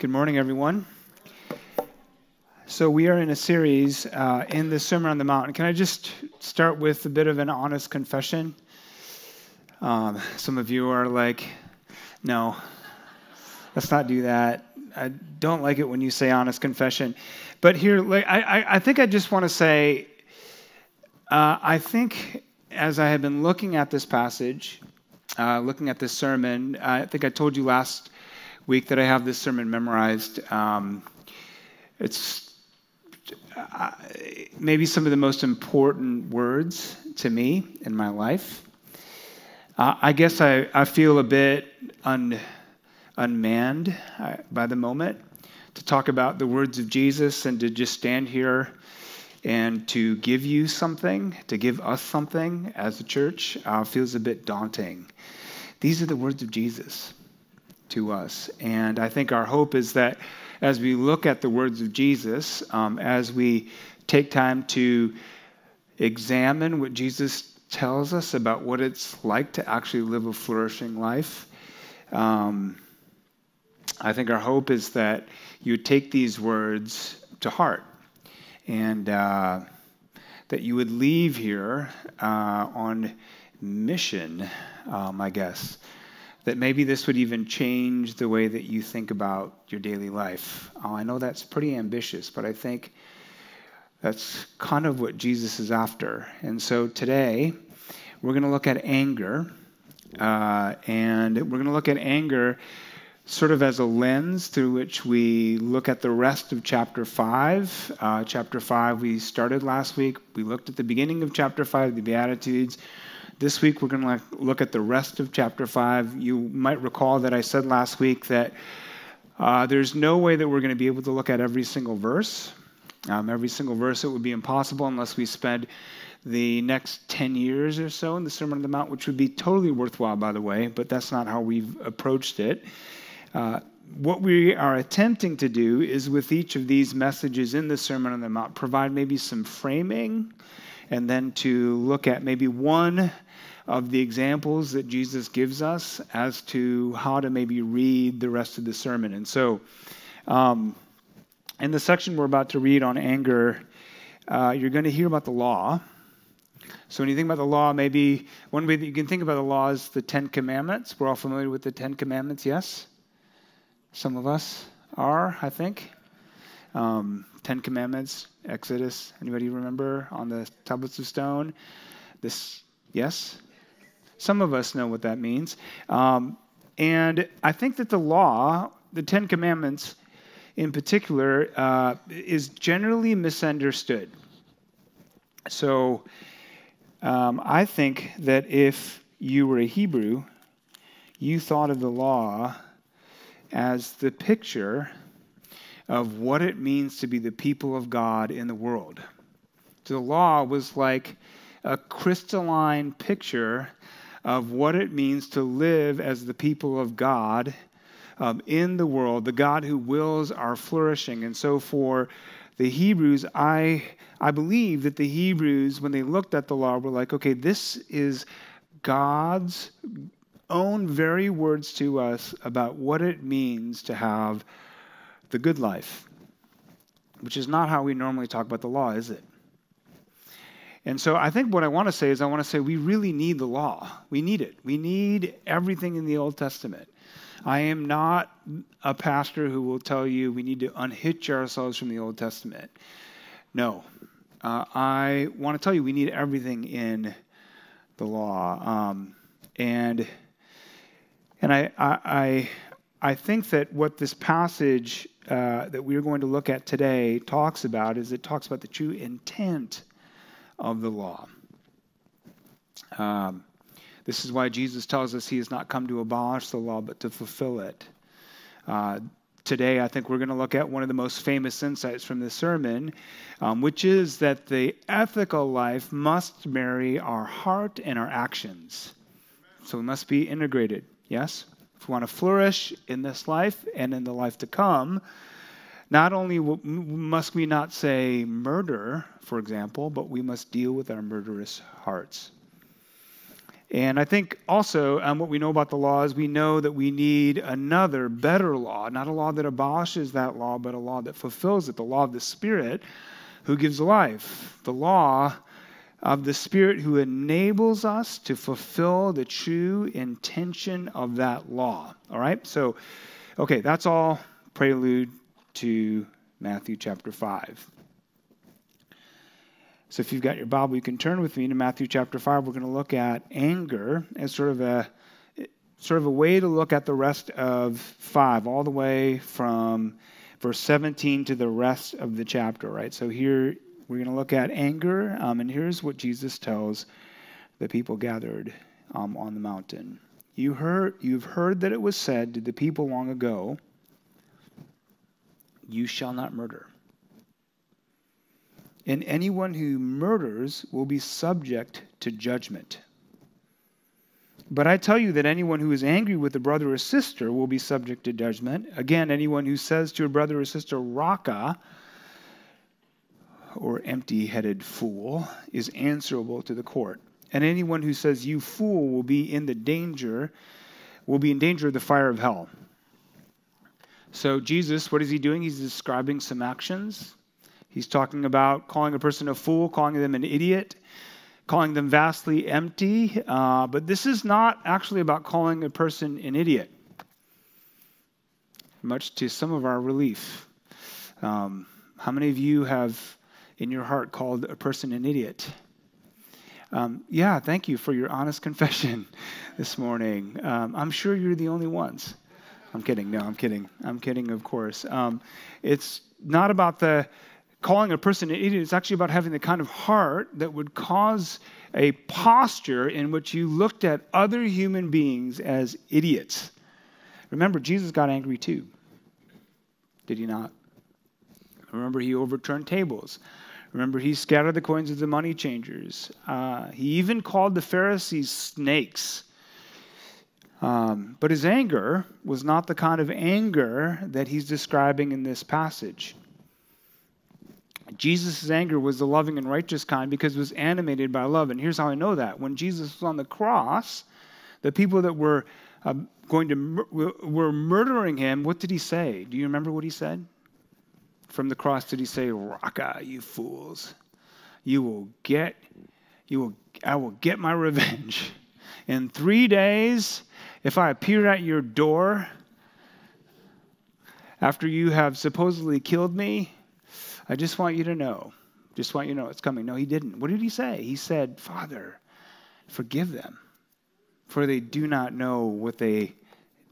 Good morning, everyone. So, we are in a series uh, in the Sermon on the Mount. Can I just start with a bit of an honest confession? Um, some of you are like, no, let's not do that. I don't like it when you say honest confession. But here, like, I, I think I just want to say, uh, I think as I have been looking at this passage, uh, looking at this sermon, I think I told you last week that I have this sermon memorized. Um, it's uh, maybe some of the most important words to me in my life. Uh, I guess I, I feel a bit un, unmanned uh, by the moment to talk about the words of Jesus and to just stand here and to give you something, to give us something as a church, uh, feels a bit daunting. These are the words of Jesus to us. And I think our hope is that as we look at the words of Jesus, um, as we take time to examine what Jesus tells us about what it's like to actually live a flourishing life, um, I think our hope is that you take these words to heart and uh, that you would leave here uh, on mission, um, I guess, that maybe this would even change the way that you think about your daily life. Oh, I know that's pretty ambitious, but I think that's kind of what Jesus is after. And so today, we're going to look at anger, uh, and we're going to look at anger sort of as a lens through which we look at the rest of chapter 5. Uh, chapter 5, we started last week. We looked at the beginning of chapter 5, the Beatitudes. This week, we're going to look at the rest of chapter 5. You might recall that I said last week that uh, there's no way that we're going to be able to look at every single verse. Um, every single verse, it would be impossible unless we spend the next 10 years or so in the Sermon on the Mount, which would be totally worthwhile, by the way, but that's not how we've approached it. Uh, what we are attempting to do is with each of these messages in the Sermon on the Mount, provide maybe some framing and then to look at maybe one of the examples that Jesus gives us as to how to maybe read the rest of the sermon. And so, um, in the section we're about to read on anger, uh, you're going to hear about the law. So, when you think about the law, maybe one way that you can think about the law is the Ten Commandments. We're all familiar with the Ten Commandments, yes? Some of us are, I think. Um, Ten Commandments, Exodus. Anybody remember on the tablets of stone? This, yes? Some of us know what that means. Um, and I think that the law, the Ten Commandments in particular, uh, is generally misunderstood. So um, I think that if you were a Hebrew, you thought of the law as the picture of what it means to be the people of God in the world. So the law was like a crystalline picture of what it means to live as the people of God um, in the world, the God who wills our flourishing. And so for the Hebrews, I, I believe that the Hebrews, when they looked at the law, were like, okay, this is God's own very words to us about what it means to have the good life, which is not how we normally talk about the law, is it? And so I think what I want to say is I want to say we really need the law. We need it. We need everything in the Old Testament. I am not a pastor who will tell you we need to unhitch ourselves from the Old Testament. No. Uh, I want to tell you we need everything in the law. Um, and and I, I, I think that what this passage uh, that we're going to look at today talks about is it talks about the true intent of the law. Um, this is why Jesus tells us he has not come to abolish the law, but to fulfill it. Uh, today, I think we're going to look at one of the most famous insights from this sermon, um, which is that the ethical life must marry our heart and our actions. So we must be integrated, yes? If we want to flourish in this life and in the life to come, not only must we not say murder, for example, but we must deal with our murderous hearts. And I think also um, what we know about the law is we know that we need another better law, not a law that abolishes that law, but a law that fulfills it, the law of the Spirit who gives life, the law of the Spirit who enables us to fulfill the true intention of that law. All right? So, okay, that's all prelude to Matthew chapter 5. So if you've got your Bible, you can turn with me to Matthew chapter 5. We're going to look at anger as sort of a sort of a way to look at the rest of 5 all the way from verse 17 to the rest of the chapter, right? So here we're going to look at anger, um, and here's what Jesus tells the people gathered um, on the mountain. You heard, you've heard that it was said to the people long ago, You shall not murder and anyone who murders will be subject to judgment. But I tell you that anyone who is angry with a brother or sister will be subject to judgment. Again, anyone who says to a brother or sister, Raca, or empty headed fool, is answerable to the court. And anyone who says, You fool, will be in the danger, will be in danger of the fire of hell. So, Jesus, what is he doing? He's describing some actions He's talking about calling a person a fool, calling them an idiot, calling them vastly empty. Uh, but this is not actually about calling a person an idiot, much to some of our relief. Um, how many of you have in your heart called a person an idiot? Um, yeah, thank you for your honest confession this morning. Um, I'm sure you're the only ones. I'm kidding. No, I'm kidding. I'm kidding, of course. Um, it's not about the calling a person an idiot It's actually about having the kind of heart that would cause a posture in which you looked at other human beings as idiots. Remember, Jesus got angry too. Did he not? Remember, he overturned tables. Remember, he scattered the coins of the money changers. Uh, he even called the Pharisees snakes. Um, but his anger was not the kind of anger that he's describing in this passage. Jesus' anger was the loving and righteous kind because it was animated by love. And here's how I know that. When Jesus was on the cross, the people that were uh, going to were murdering him, what did he say? Do you remember what he said? From the cross, did he say, Raca, you fools? You will get, you will, I will get my revenge. In three days, if I appear at your door after you have supposedly killed me, I just want you to know. Just want you to know it's coming. No, he didn't. What did he say? He said, Father, forgive them, for they do not know what they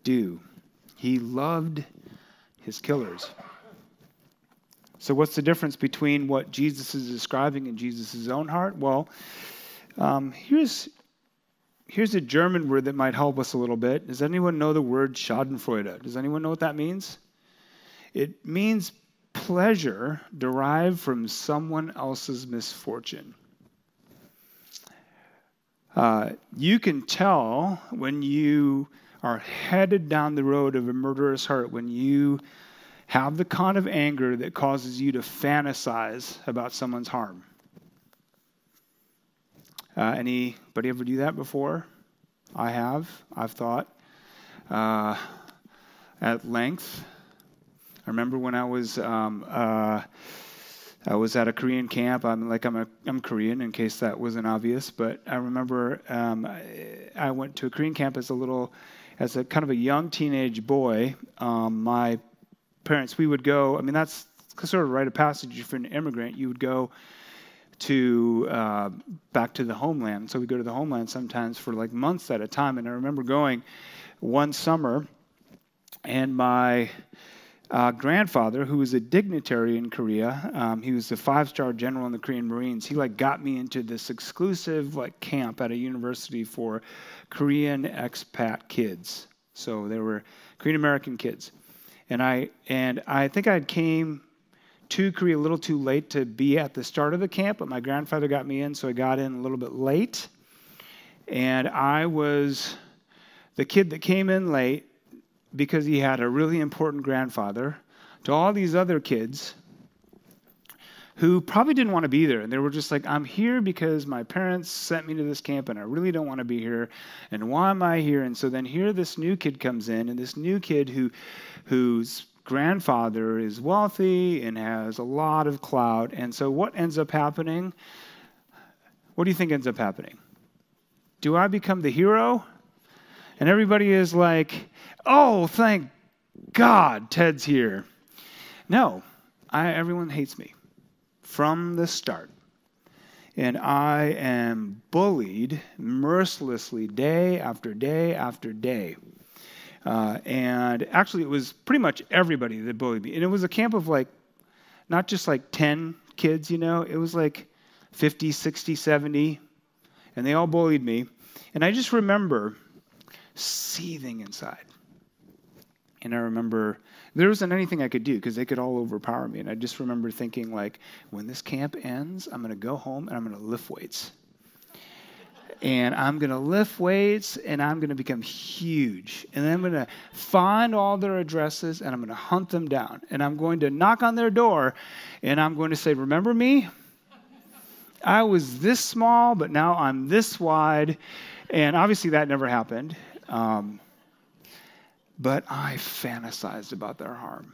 do. He loved his killers. So, what's the difference between what Jesus is describing in Jesus' own heart? Well, um, here's, here's a German word that might help us a little bit. Does anyone know the word Schadenfreude? Does anyone know what that means? It means pleasure derived from someone else's misfortune. Uh, you can tell when you are headed down the road of a murderous heart, when you have the kind of anger that causes you to fantasize about someone's harm. Uh, anybody ever do that before? I have. I've thought uh, at length. I remember when I was um, uh, I was at a Korean camp. I'm like I'm a I'm Korean in case that wasn't obvious, but I remember um, I, went to a Korean camp as a little as a kind of a young teenage boy. Um, my parents we would go. I mean that's sort of rite of passage for an immigrant. You would go to uh, back to the homeland. So we go to the homeland sometimes for like months at a time. And I remember going one summer, and my uh, grandfather, who was a dignitary in Korea, um, he was a five-star general in the Korean Marines. He like got me into this exclusive like camp at a university for Korean expat kids. So they were Korean American kids, and I and I think I came to Korea a little too late to be at the start of the camp, but my grandfather got me in, so I got in a little bit late, and I was the kid that came in late because he had a really important grandfather. To all these other kids who probably didn't want to be there. And they were just like, I'm here because my parents sent me to this camp and I really don't want to be here. And why am I here? And so then here this new kid comes in, and this new kid who whose grandfather is wealthy and has a lot of clout. And so what ends up happening? What do you think ends up happening? Do I become the hero? And everybody is like, oh, thank God Ted's here. No, I, everyone hates me from the start. And I am bullied mercilessly day after day after day. Uh, and actually, it was pretty much everybody that bullied me. And it was a camp of like, not just like 10 kids, you know, it was like 50, 60, 70. And they all bullied me. And I just remember seething inside. And I remember there wasn't anything I could do because they could all overpower me. And I just remember thinking, like, when this camp ends, I'm going to go home and I'm going to lift weights. and I'm going to lift weights and I'm going to become huge. And I'm going to find all their addresses and I'm going to hunt them down. And I'm going to knock on their door and I'm going to say, Remember me? I was this small, but now I'm this wide. And obviously that never happened. Um, but I fantasized about their harm.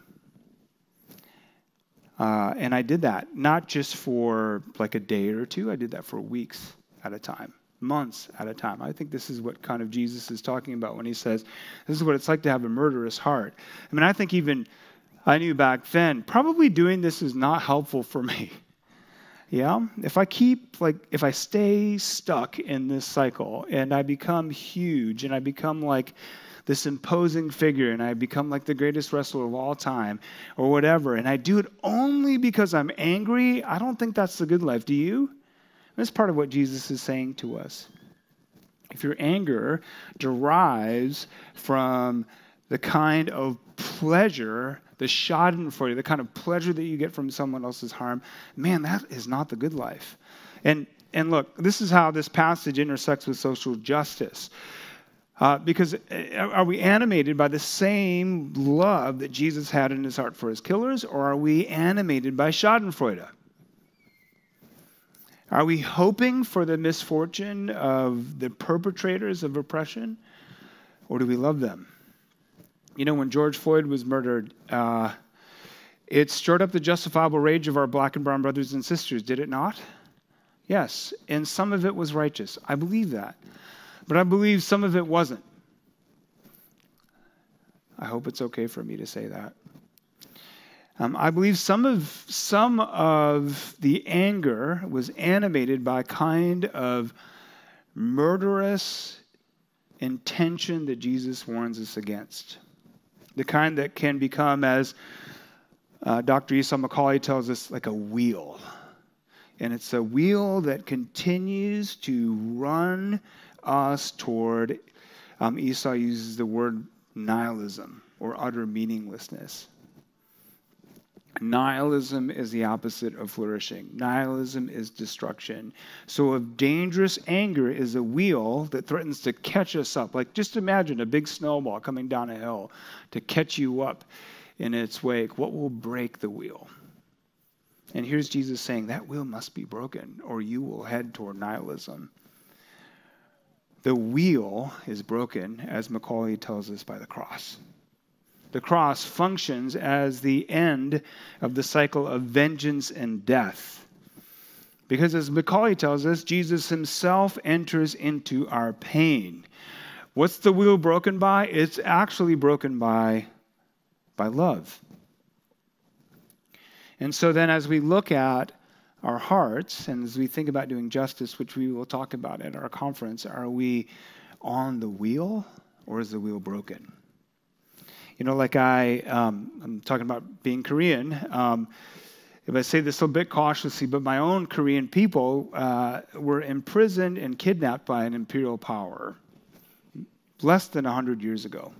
Uh, and I did that not just for like a day or two, I did that for weeks at a time, months at a time. I think this is what kind of Jesus is talking about when he says, This is what it's like to have a murderous heart. I mean, I think even I knew back then, probably doing this is not helpful for me. Yeah? If I keep, like, if I stay stuck in this cycle and I become huge and I become like this imposing figure and I become like the greatest wrestler of all time or whatever, and I do it only because I'm angry, I don't think that's the good life. Do you? That's part of what Jesus is saying to us. If your anger derives from the kind of pleasure, the schadenfreude, the kind of pleasure that you get from someone else's harm, man, that is not the good life. And and look, this is how this passage intersects with social justice. Uh, because uh, are we animated by the same love that Jesus had in his heart for his killers, or are we animated by Schadenfreude? Are we hoping for the misfortune of the perpetrators of oppression, or do we love them? You know, when George Floyd was murdered, uh, it stirred up the justifiable rage of our black and brown brothers and sisters, did it not? Yes, and some of it was righteous. I believe that. But I believe some of it wasn't. I hope it's okay for me to say that. Um, I believe some of some of the anger was animated by a kind of murderous intention that Jesus warns us against. The kind that can become, as uh, Dr. Esau McCaulley tells us, like a wheel. And it's a wheel that continues to run us toward, um, Esau uses the word nihilism or utter meaninglessness. Nihilism is the opposite of flourishing. Nihilism is destruction. So, if dangerous anger is a wheel that threatens to catch us up, like just imagine a big snowball coming down a hill to catch you up in its wake, what will break the wheel? And here's Jesus saying that wheel must be broken, or you will head toward nihilism. The wheel is broken, as McCaulley tells us, by the cross. The cross functions as the end of the cycle of vengeance and death. Because, as McCaulley tells us, Jesus himself enters into our pain. What's the wheel broken by? It's actually broken by, by love. And so, then, as we look at our hearts, and as we think about doing justice, which we will talk about at our conference, are we on the wheel or is the wheel broken? You know, like I, um, I'm talking about being Korean. Um, if I say this a little bit cautiously, but my own Korean people uh, were imprisoned and kidnapped by an imperial power less than 100 years ago.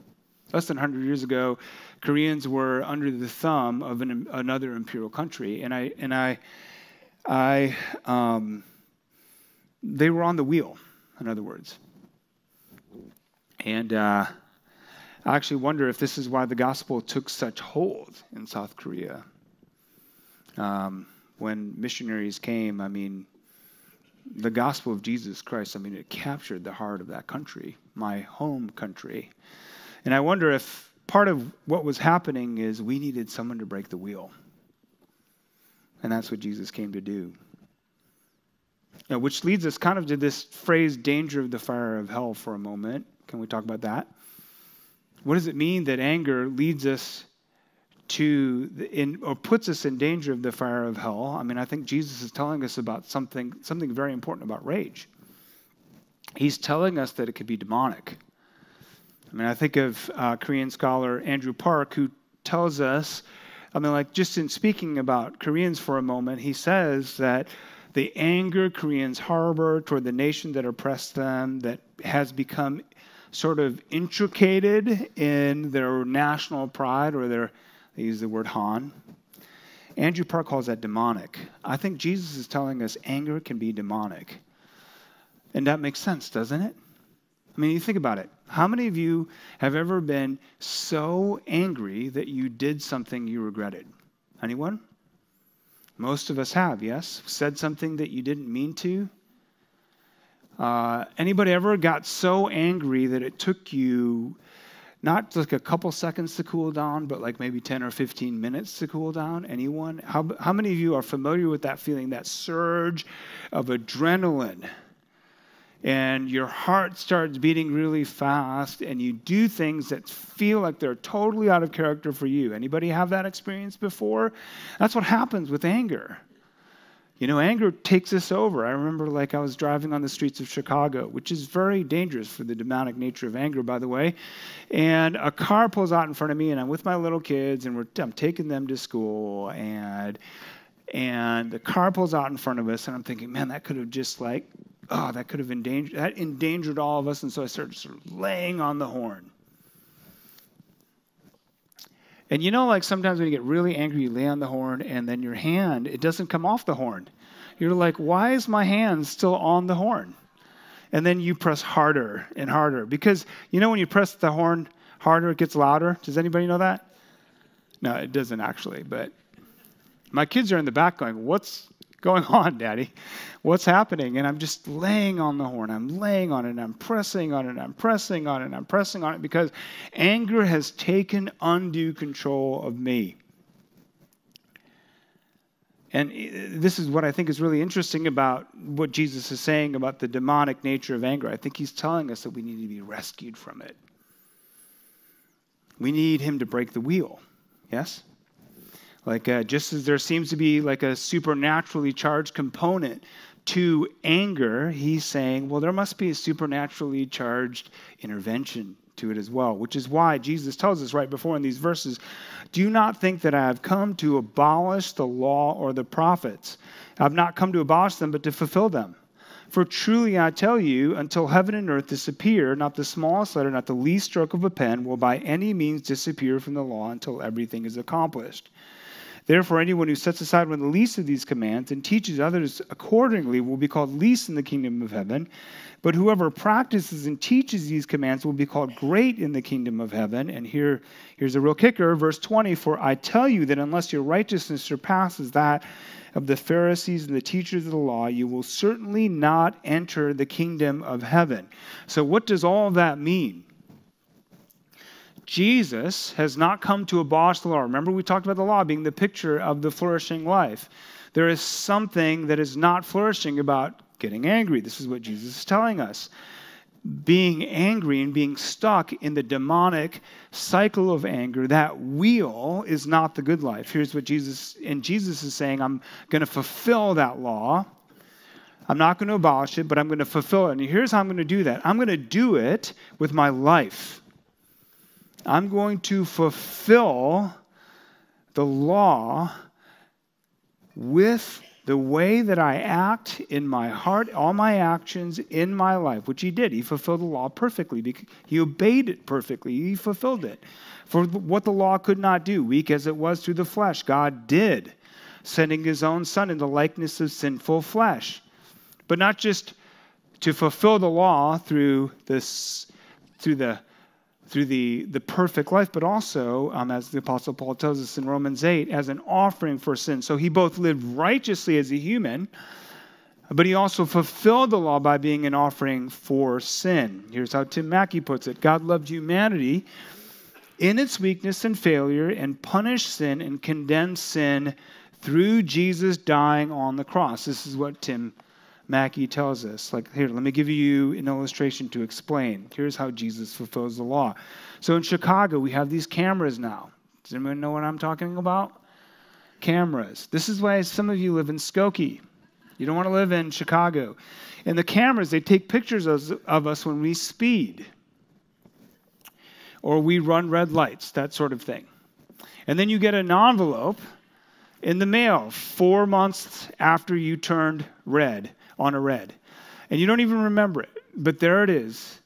Less than 100 years ago, Koreans were under the thumb of an, another imperial country. And I, and I, I, um, they were on the wheel, in other words. And uh, I actually wonder if this is why the gospel took such hold in South Korea. Um, when missionaries came, I mean, the gospel of Jesus Christ, I mean, it captured the heart of that country, my home country. And I wonder if part of what was happening is we needed someone to break the wheel. And that's what Jesus came to do. Now, which leads us kind of to this phrase, danger of the fire of hell, for a moment. Can we talk about that? What does it mean that anger leads us to in or puts us in danger of the fire of hell? I mean, I think Jesus is telling us about something something very important about rage. He's telling us that it could be demonic. I mean, I think of uh, Korean scholar Andrew Park, who tells us, I mean, like just in speaking about Koreans for a moment, he says that the anger Koreans harbor toward the nation that oppressed them, that has become sort of intricated in their national pride or their, they use the word Han. Andrew Park calls that demonic. I think Jesus is telling us anger can be demonic. And that makes sense, doesn't it? I mean, you think about it. How many of you have ever been so angry that you did something you regretted? Anyone? Most of us have, yes? Said something that you didn't mean to? Uh, anybody ever got so angry that it took you not like a couple seconds to cool down, but like maybe 10 or 15 minutes to cool down? Anyone? How, how many of you are familiar with that feeling, that surge of adrenaline? And your heart starts beating really fast and you do things that feel like they're totally out of character for you. Anybody have that experience before? That's what happens with anger. You know anger takes us over. I remember like i was driving on the streets of chicago which is very dangerous for the demonic nature of anger by the way and a car pulls out in front of me and i'm with my little kids and i'm taking them to school and and the car pulls out in front of us and i'm thinking man that could have just like oh, that could have endangered, that endangered all of us. And so I started sort of laying on the horn. And you know, like sometimes when you get really angry, you lay on the horn, and then your hand, it doesn't come off the horn. You're like, why is my hand still on the horn? And then you press harder and harder. Because you know, when you press the horn harder, it gets louder. Does anybody know that? No, it doesn't actually, but my kids are in the back going, What's going on, Daddy? What's happening? And I'm just laying on the horn. I'm laying on it. I'm pressing on it. I'm pressing on it. I'm pressing on it because anger has taken undue control of me. And this is what I think is really interesting about what Jesus is saying about the demonic nature of anger. I think he's telling us that we need to be rescued from it. We need him to break the wheel. Yes? Like, uh, just as there seems to be like a supernaturally charged component to anger, he's saying, well, there must be a supernaturally charged intervention to it as well, which is why Jesus tells us right before in these verses do not think that I have come to abolish the law or the prophets. I've not come to abolish them, but to fulfill them. For truly I tell you, until heaven and earth disappear, not the smallest letter, not the least stroke of a pen will by any means disappear from the law until everything is accomplished. Therefore, anyone who sets aside one of the least of these commands and teaches others accordingly will be called least in the kingdom of heaven. But whoever practices and teaches these commands will be called great in the kingdom of heaven. And here, here's a real kicker, verse 20 For I tell you that unless your righteousness surpasses that of the Pharisees and the teachers of the law, you will certainly not enter the kingdom of heaven. So, what does all that mean? Jesus has not come to abolish the law. Remember, we talked about the law being the picture of the flourishing life. There is something that is not flourishing about getting angry. This is what Jesus is telling us. Being angry and being stuck in the demonic cycle of anger, that wheel is not the good life. Here's what Jesus, and Jesus is saying, I'm going to fulfill that law. I'm not going to abolish it, but I'm going to fulfill it. And here's how I'm going to do that I'm going to do it with my life. I'm going to fulfill the law with the way that I act in my heart, all my actions in my life, which he did. He fulfilled the law perfectly. He obeyed it perfectly. He fulfilled it. For what the law could not do, weak as it was through the flesh, God did, sending his own son in the likeness of sinful flesh. But not just to fulfill the law through this through the through the, the perfect life, but also, um, as the Apostle Paul tells us in Romans 8, as an offering for sin. So he both lived righteously as a human, but he also fulfilled the law by being an offering for sin. Here's how Tim Mackie puts it God loved humanity in its weakness and failure and punished sin and condemned sin through Jesus dying on the cross. This is what Tim Mackie tells us. Like, here, let me give you an illustration to explain. Here's how Jesus fulfills the law. So in Chicago, we have these cameras now. Does anyone know what I'm talking about? Cameras. This is why some of you live in Skokie. You don't want to live in Chicago. And the cameras, they take pictures of us when we speed or we run red lights, that sort of thing. And then you get an envelope in the mail four months after you turned red on a red. And you don't even remember it, but there it is.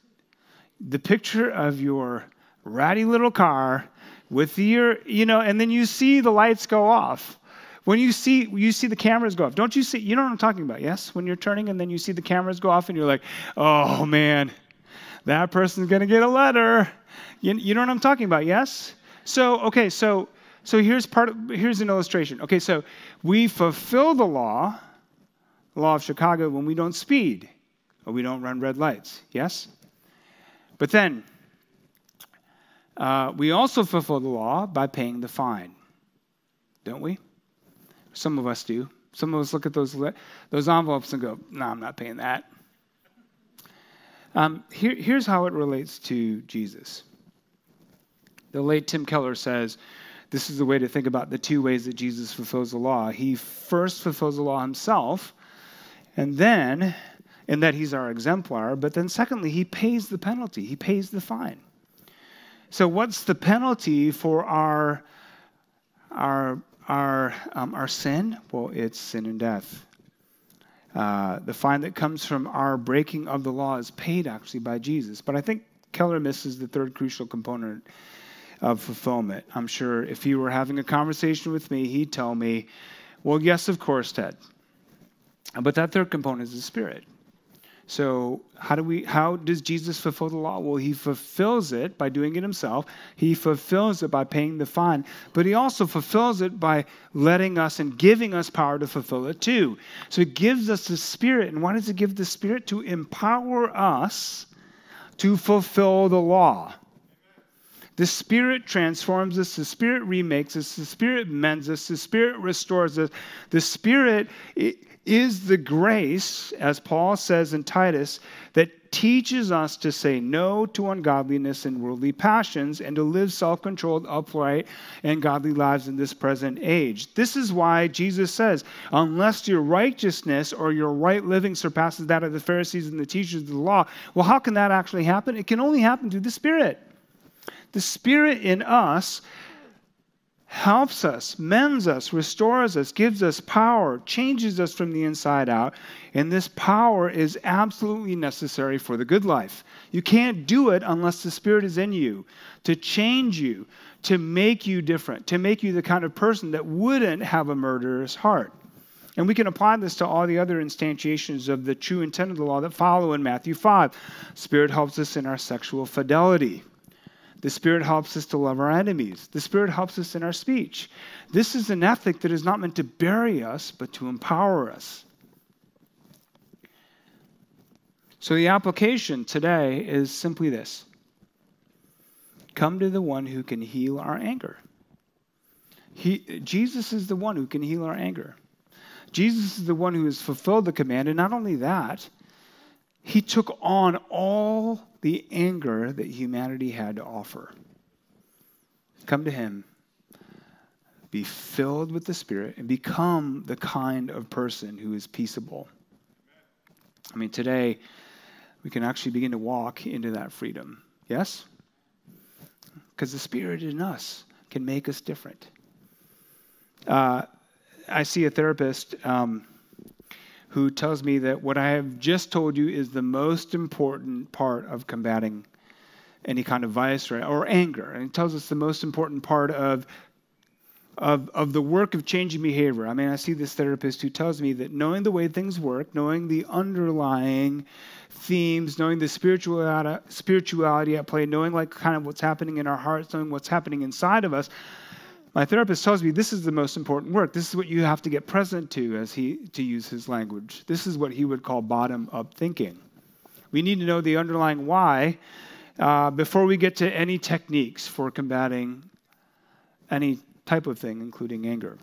The picture of your ratty little car with your, you know, and then you see the lights go off. When you see you see the cameras go off, don't you see? You know what I'm talking about, yes? When you're turning and then you see the cameras go off, and you're like, "Oh man, that person's gonna get a letter." You, you know what I'm talking about, yes? So okay, so so here's part. Of, here's an illustration. Okay, so we fulfill the law law of Chicago when we don't speed or we don't run red lights. Yes? But then, uh, we also fulfill the law by paying the fine, don't we? Some of us do. Some of us look at those, those envelopes and go, no, I'm not paying that. Um, here, here's how it relates to Jesus. The late Tim Keller says, this is the way to think about the two ways that Jesus fulfills the law. He first fulfills the law himself and then, in that he's our exemplar, but then secondly, he pays the penalty, he pays the fine. So, what's the penalty for our, our, our, um, our sin? Well, it's sin and death. Uh, the fine that comes from our breaking of the law is paid actually by Jesus. But I think Keller misses the third crucial component of fulfillment. I'm sure if he were having a conversation with me, he'd tell me, Well, yes, of course, Ted. But that third component is the Spirit. So how do we how does Jesus fulfill the law? Well, he fulfills it by doing it himself. He fulfills it by paying the fine, but he also fulfills it by letting us and giving us power to fulfill it too. So it gives us the spirit. And why does it give the spirit to empower us to fulfill the law? The Spirit transforms us. The Spirit remakes us. The Spirit mends us. The Spirit restores us. The Spirit is the grace, as Paul says in Titus, that teaches us to say no to ungodliness and worldly passions and to live self controlled, upright, and godly lives in this present age. This is why Jesus says, unless your righteousness or your right living surpasses that of the Pharisees and the teachers of the law, well, how can that actually happen? It can only happen through the Spirit. The Spirit in us helps us, mends us, restores us, gives us power, changes us from the inside out. And this power is absolutely necessary for the good life. You can't do it unless the Spirit is in you to change you, to make you different, to make you the kind of person that wouldn't have a murderous heart. And we can apply this to all the other instantiations of the true intent of the law that follow in Matthew 5. Spirit helps us in our sexual fidelity. The Spirit helps us to love our enemies. The Spirit helps us in our speech. This is an ethic that is not meant to bury us, but to empower us. So the application today is simply this come to the one who can heal our anger. He, Jesus is the one who can heal our anger. Jesus is the one who has fulfilled the command, and not only that, he took on all the anger that humanity had to offer. Come to him, be filled with the Spirit, and become the kind of person who is peaceable. I mean, today, we can actually begin to walk into that freedom. Yes? Because the Spirit in us can make us different. Uh, I see a therapist. Um, who tells me that what I have just told you is the most important part of combating any kind of vice or, or anger. And he tells us the most important part of, of, of the work of changing behavior. I mean, I see this therapist who tells me that knowing the way things work, knowing the underlying themes, knowing the spirituality, spirituality at play, knowing like kind of what's happening in our hearts, knowing what's happening inside of us, my therapist tells me this is the most important work. This is what you have to get present to, as he to use his language. This is what he would call bottom-up thinking. We need to know the underlying why uh, before we get to any techniques for combating any type of thing, including anger.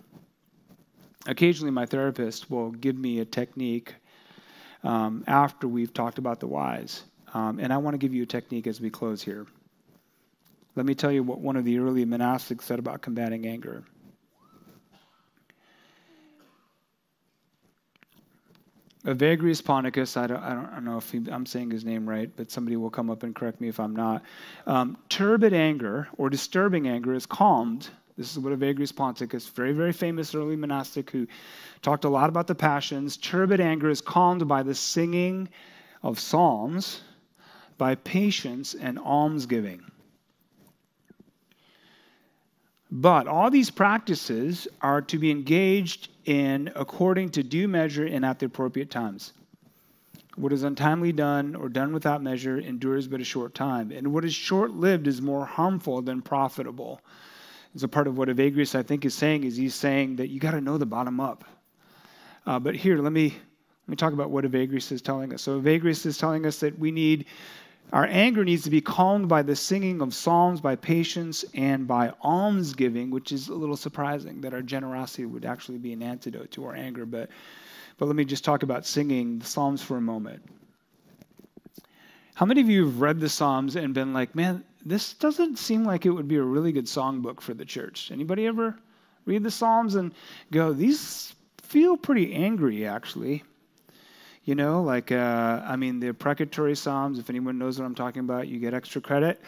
Occasionally, my therapist will give me a technique um, after we've talked about the whys. Um, and I want to give you a technique as we close here. Let me tell you what one of the early monastics said about combating anger. Evagrius Ponticus, I don't, I don't know if he, I'm saying his name right, but somebody will come up and correct me if I'm not. Um, turbid anger or disturbing anger is calmed this is what Evagrius Ponticus, very, very famous early monastic who talked a lot about the passions. Turbid anger is calmed by the singing of psalms, by patience and almsgiving. But all these practices are to be engaged in according to due measure and at the appropriate times. What is untimely done or done without measure endures but a short time, and what is short lived is more harmful than profitable is a part of what Evagrius, I think, is saying, is he's saying that you got to know the bottom up. Uh, but here, let me, let me talk about what Evagrius is telling us. So Evagrius is telling us that we need, our anger needs to be calmed by the singing of psalms, by patience, and by almsgiving, which is a little surprising that our generosity would actually be an antidote to our anger. But, but let me just talk about singing the psalms for a moment. How many of you have read the Psalms and been like, man, this doesn't seem like it would be a really good songbook for the church. Anybody ever read the Psalms and go, these feel pretty angry, actually? You know, like, uh, I mean, the imprecatory Psalms, if anyone knows what I'm talking about, you get extra credit.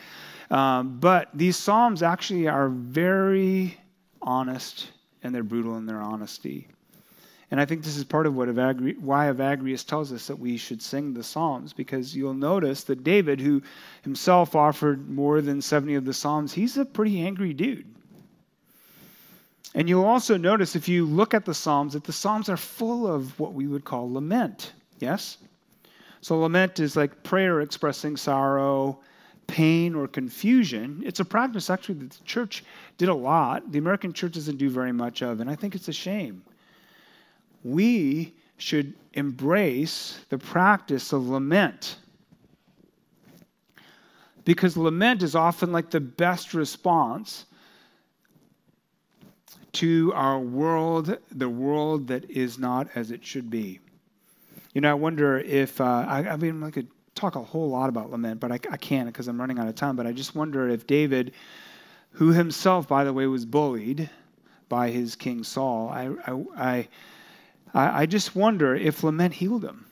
Um, but these Psalms actually are very honest and they're brutal in their honesty. And I think this is part of what Evagri- why Evagrius tells us that we should sing the Psalms, because you'll notice that David, who himself offered more than 70 of the Psalms, he's a pretty angry dude. And you'll also notice if you look at the Psalms that the Psalms are full of what we would call lament. Yes? So lament is like prayer expressing sorrow, pain, or confusion. It's a practice actually that the church did a lot. The American church doesn't do very much of, and I think it's a shame we should embrace the practice of lament. Because lament is often like the best response to our world, the world that is not as it should be. You know, I wonder if, uh, I, I, mean, I could talk a whole lot about lament, but I, I can't because I'm running out of time. But I just wonder if David, who himself, by the way, was bullied by his king Saul, I, I, I I, I just wonder if lament healed him.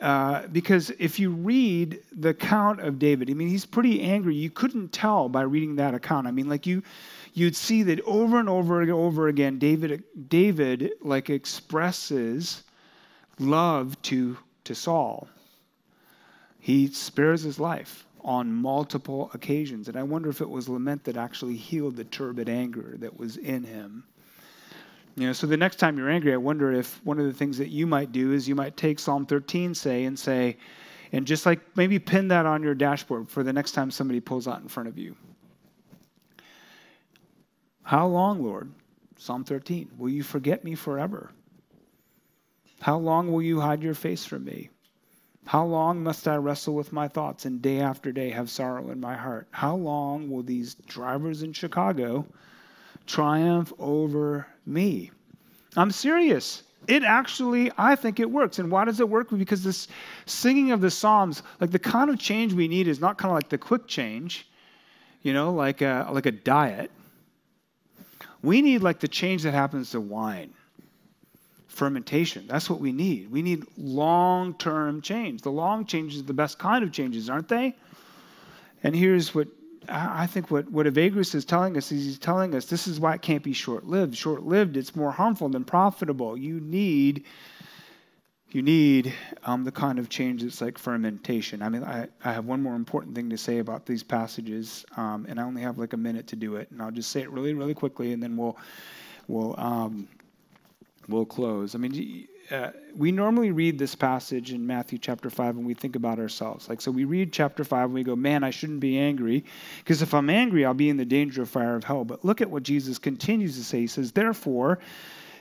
Uh, because if you read the account of David, I mean, he's pretty angry. You couldn't tell by reading that account. I mean, like you, you'd see that over and over and over again, David, David, like expresses love to to Saul. He spares his life on multiple occasions, and I wonder if it was lament that actually healed the turbid anger that was in him. You know, so the next time you're angry, I wonder if one of the things that you might do is you might take Psalm 13, say, and say, and just like maybe pin that on your dashboard for the next time somebody pulls out in front of you. How long, Lord? Psalm 13. Will you forget me forever? How long will you hide your face from me? How long must I wrestle with my thoughts and day after day have sorrow in my heart? How long will these drivers in Chicago triumph over me. I'm serious. It actually, I think it works. And why does it work? Because this singing of the Psalms, like the kind of change we need is not kind of like the quick change, you know, like a, like a diet. We need like the change that happens to wine, fermentation. That's what we need. We need long term change. The long changes are the best kind of changes, aren't they? And here's what I think what, what Evagrius is telling us is he's telling us this is why it can't be short lived. Short lived, it's more harmful than profitable. You need, you need um, the kind of change that's like fermentation. I mean, I, I have one more important thing to say about these passages, um, and I only have like a minute to do it, and I'll just say it really, really quickly, and then we'll we'll um, we'll close. I mean, uh, we normally read this passage in Matthew chapter 5 and we think about ourselves. Like, so we read chapter 5 and we go, man, I shouldn't be angry because if I'm angry, I'll be in the danger of fire of hell. But look at what Jesus continues to say. He says, therefore,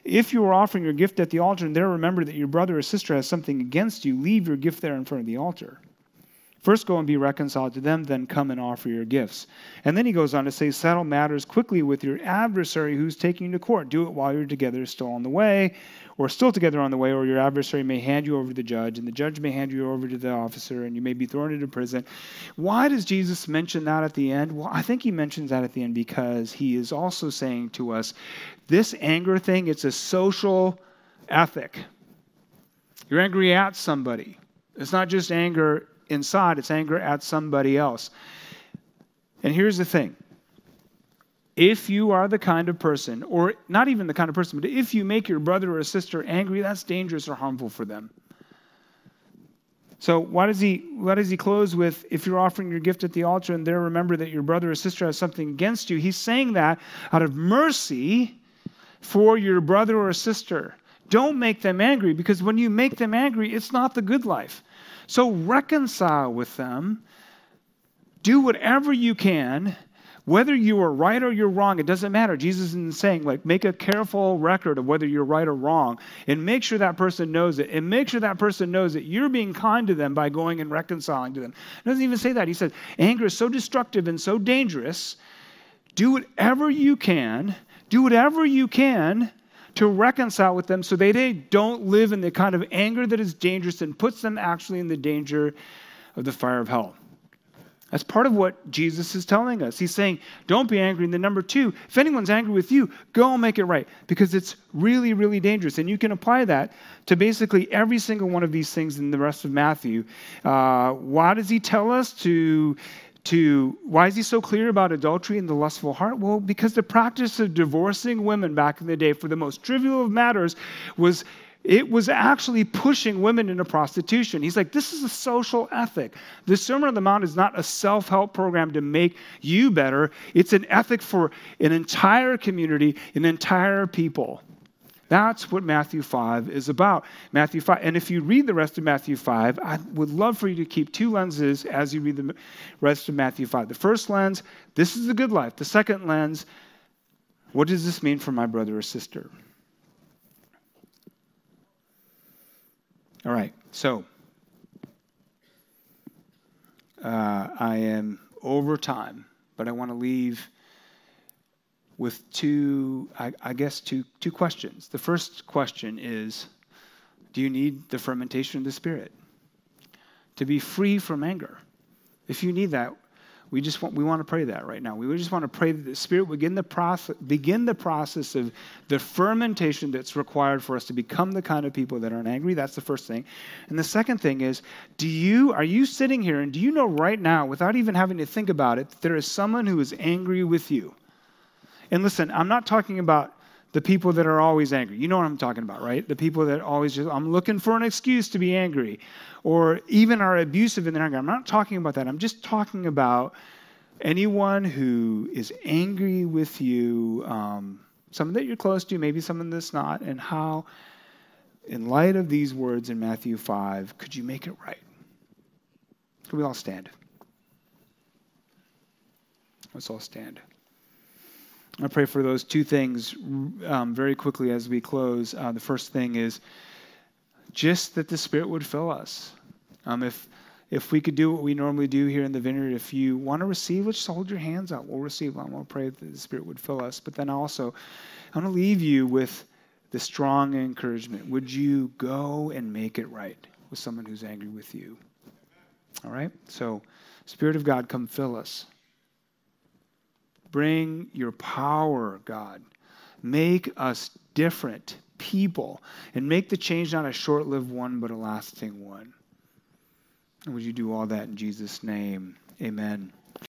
if you are offering your gift at the altar and there remember that your brother or sister has something against you, leave your gift there in front of the altar. First go and be reconciled to them, then come and offer your gifts. And then he goes on to say, Settle matters quickly with your adversary who's taking you to court. Do it while you're together, still on the way, or still together on the way, or your adversary may hand you over to the judge, and the judge may hand you over to the officer, and you may be thrown into prison. Why does Jesus mention that at the end? Well, I think he mentions that at the end because he is also saying to us this anger thing, it's a social ethic. You're angry at somebody. It's not just anger inside, it's anger at somebody else. And here's the thing if you are the kind of person, or not even the kind of person, but if you make your brother or sister angry, that's dangerous or harmful for them. So why does he why does he close with if you're offering your gift at the altar and there remember that your brother or sister has something against you? He's saying that out of mercy for your brother or sister. Don't make them angry because when you make them angry, it's not the good life. So reconcile with them. Do whatever you can. Whether you are right or you're wrong, it doesn't matter. Jesus isn't saying, like, make a careful record of whether you're right or wrong and make sure that person knows it. And make sure that person knows that you're being kind to them by going and reconciling to them. He doesn't even say that. He says, anger is so destructive and so dangerous. Do whatever you can. Do whatever you can to reconcile with them so they, they don't live in the kind of anger that is dangerous and puts them actually in the danger of the fire of hell. That's part of what Jesus is telling us. He's saying, don't be angry. And then, number two, if anyone's angry with you, go and make it right because it's really, really dangerous. And you can apply that to basically every single one of these things in the rest of Matthew. Uh, why does he tell us to to why is he so clear about adultery and the lustful heart? Well, because the practice of divorcing women back in the day for the most trivial of matters was it was actually pushing women into prostitution. He's like, this is a social ethic. The Sermon on the Mount is not a self help program to make you better, it's an ethic for an entire community, an entire people. That's what Matthew 5 is about. Matthew 5. And if you read the rest of Matthew 5, I would love for you to keep two lenses as you read the rest of Matthew 5. The first lens, this is the good life. The second lens, what does this mean for my brother or sister? All right, so uh, I am over time, but I want to leave with two, I, I guess, two, two questions. The first question is Do you need the fermentation of the Spirit to be free from anger? If you need that, we just want we want to pray that right now. We just want to pray that the Spirit begin the process begin the process of the fermentation that's required for us to become the kind of people that aren't angry. That's the first thing. And the second thing is, do you are you sitting here and do you know right now, without even having to think about it, that there is someone who is angry with you? And listen, I'm not talking about the people that are always angry. You know what I'm talking about, right? The people that always just, I'm looking for an excuse to be angry, or even are abusive in their anger. I'm not talking about that. I'm just talking about anyone who is angry with you, um, someone that you're close to, maybe someone that's not, and how, in light of these words in Matthew 5, could you make it right? Could we all stand? Let's all stand. I pray for those two things um, very quickly as we close. Uh, the first thing is just that the Spirit would fill us. Um, if if we could do what we normally do here in the vineyard, if you want to receive, let's just hold your hands out. We'll receive them. We'll pray that the Spirit would fill us. But then also, I want to leave you with the strong encouragement. Would you go and make it right with someone who's angry with you? All right? So, Spirit of God, come fill us. Bring your power, God. Make us different people and make the change not a short lived one, but a lasting one. And would you do all that in Jesus' name? Amen.